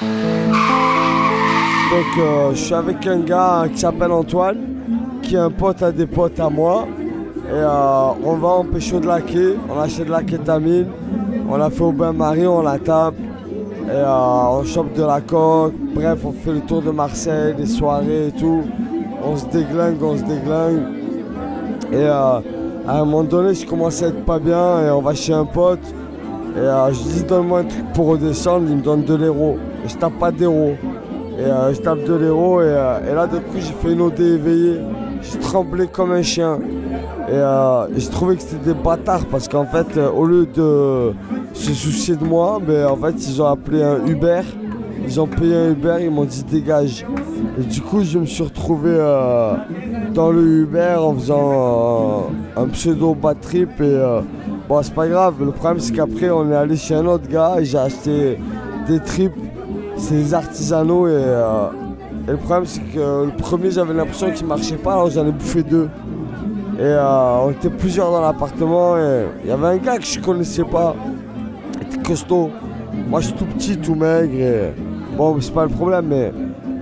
Donc euh, je suis avec un gars qui s'appelle Antoine, qui est un pote à des potes à moi. Et euh, on va en pécho de la quai, on achète de la kétamine, on a fait au bain-marie, on la tape, et euh, on chope de la coque. Bref, on fait le tour de Marseille, des soirées et tout. On se déglingue, on se déglingue. Et à un moment donné, je commence à être pas bien et on va chez un pote. Et je lui dis donne-moi un truc pour redescendre, il me donne de l'héros. Et je tape pas d'héros. Et euh, je tape de l'héros euh, et, là de coup j'ai fait une OD éveillée. J'ai tremblé comme un chien. Et euh, j'ai trouvé que c'était des bâtards parce qu'en fait au lieu de se soucier de moi, ben, en fait ils ont appelé un Uber. Ils ont payé un Uber, ils m'ont dit dégage. Et du coup je me suis retrouvé dans le Uber en faisant un pseudo bad trip bon c'est pas grave. Le problème c'est qu'après on est allé chez un autre gars et j'ai acheté des trips c'est des artisanaux euh, et, le problème c'est que le premier j'avais l'impression qu'il marchait pas alors j'en ai bouffé deux. Et euh, on était plusieurs dans l'appartement et il y avait un gars que je connaissais pas. Il était costaud. Moi je suis tout petit, tout maigre et bon c'est pas le problème mais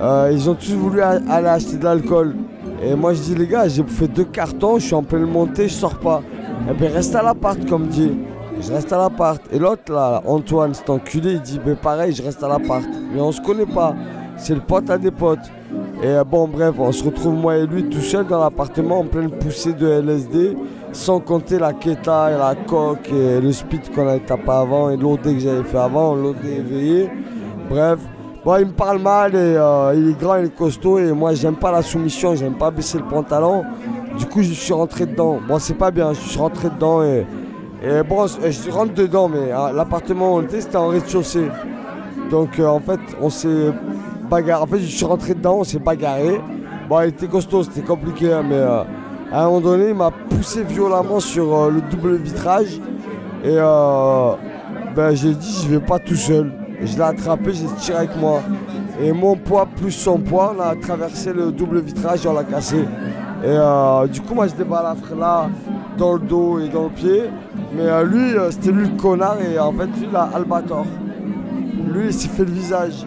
euh, ils ont tous voulu aller acheter de l'alcool. Et moi je dis les gars j'ai bouffé deux cartons, je suis en pleine montée, je sors pas. Eh bien reste à l'appart comme dit. Je reste à l'appart. Et l'autre là, Antoine, cet enculé, il dit ben pareil, je reste à l'appart. Mais on se connaît pas. C'est le pote à des potes. Et euh, bon, bref, on se retrouve moi et lui tout seul dans l'appartement en pleine poussée de LSD, sans compter la keta et la coque et le speed qu'on avait tapé avant et l'OD que j'avais fait avant, l'OD éveillé. Bref, bon, il me parle mal et euh, il est grand, il est costaud et moi j'aime pas la soumission, j'aime pas baisser le pantalon. Du coup, je suis rentré dedans. Bon, c'est pas bien, je suis rentré dedans et et bon, je rentre dedans, mais l'appartement où on était, c'était en rez-de-chaussée. Donc euh, en fait, on s'est bagarré. En fait, je suis rentré dedans, on s'est bagarré. Bon, il était costaud, c'était compliqué, hein, mais euh, à un moment donné, il m'a poussé violemment sur euh, le double vitrage. Et ben, j'ai dit, je vais pas tout seul. je l'ai attrapé, j'ai tiré avec moi. Et mon poids plus son poids, on a traversé le double vitrage et on l'a cassé. Et du coup, moi, je débalafre là, dans le dos et dans le pied. Mais euh, lui, euh, c'était lui le connard et en fait, lui, il a Albator. Lui, il s'est fait le visage.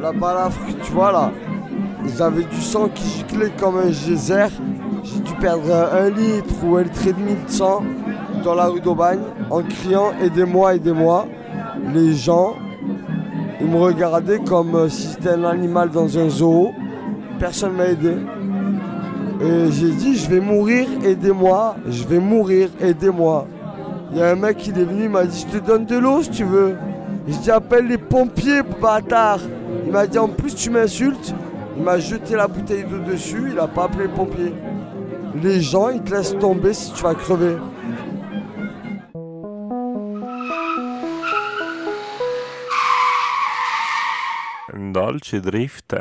La balafre, tu vois là, j'avais du sang qui giclait comme un geyser. J'ai dû perdre un litre ou un litre et demi de sang dans la rue d'Aubagne en criant Aidez-moi, aidez-moi. Les gens, ils me regardaient comme euh, si c'était un animal dans un zoo. Personne m'a aidé. Et j'ai dit Je vais mourir, aidez-moi. Je vais mourir, aidez-moi. Il y a un mec qui est venu, il m'a dit Je te donne de l'eau si tu veux. Je dis Appelle les pompiers, bâtard. Il m'a dit En plus, tu m'insultes. Il m'a jeté la bouteille d'eau dessus, il a pas appelé les pompiers. Les gens, ils te laissent tomber si tu vas crever. Dolce Drift.